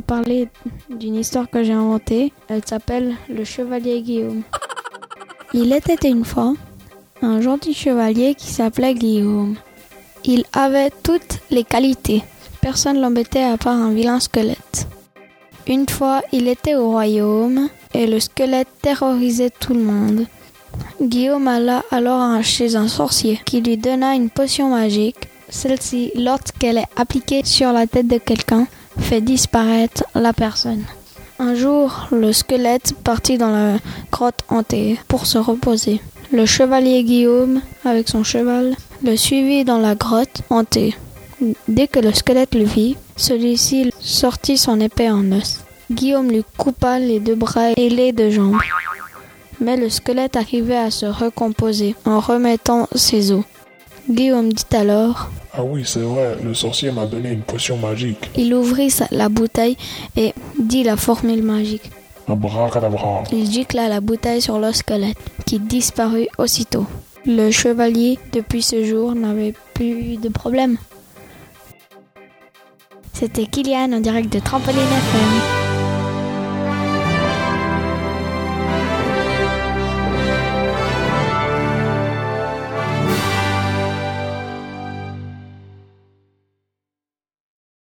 parler d'une histoire que j'ai inventée. Elle s'appelle Le Chevalier Guillaume. Il était une fois un gentil chevalier qui s'appelait Guillaume. Il avait toutes les qualités. Personne l'embêtait à part un vilain squelette. Une fois, il était au royaume et le squelette terrorisait tout le monde. Guillaume alla alors chez un sorcier qui lui donna une potion magique. Celle-ci, lorsqu'elle est appliquée sur la tête de quelqu'un, fait disparaître la personne. Un jour, le squelette partit dans la grotte hantée pour se reposer. Le chevalier Guillaume, avec son cheval, le suivit dans la grotte hantée. Dès que le squelette le vit, celui-ci sortit son épée en os. Guillaume lui coupa les deux bras et les deux jambes. Mais le squelette arrivait à se recomposer en remettant ses os. Guillaume dit alors Ah oui, c'est vrai, le sorcier m'a donné une potion magique. Il ouvrit la bouteille et dit la formule magique. Abracadabra. Il gicla la bouteille sur le squelette, qui disparut aussitôt. Le chevalier, depuis ce jour, n'avait plus de problème. C'était Kylian en direct de Trampoline FM.